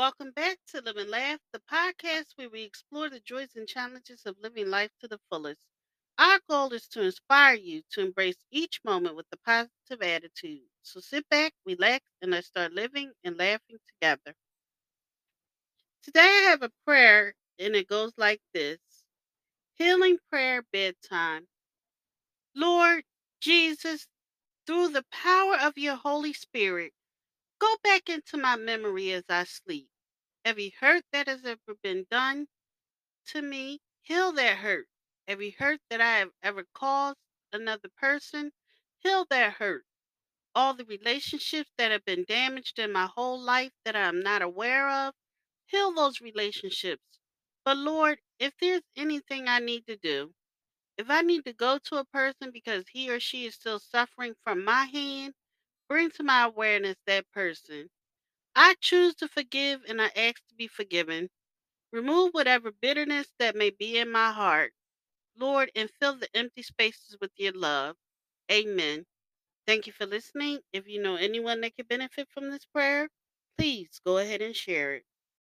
Welcome back to Live and Laugh, the podcast where we explore the joys and challenges of living life to the fullest. Our goal is to inspire you to embrace each moment with a positive attitude. So sit back, relax, and let's start living and laughing together. Today I have a prayer, and it goes like this Healing Prayer Bedtime. Lord Jesus, through the power of your Holy Spirit, go back into my memory as I sleep. Every hurt that has ever been done to me, heal that hurt. Every hurt that I have ever caused another person, heal that hurt. All the relationships that have been damaged in my whole life that I'm not aware of, heal those relationships. But Lord, if there's anything I need to do, if I need to go to a person because he or she is still suffering from my hand, bring to my awareness that person. I choose to forgive and I ask to be forgiven. Remove whatever bitterness that may be in my heart, Lord, and fill the empty spaces with your love. Amen. Thank you for listening. If you know anyone that could benefit from this prayer, please go ahead and share it.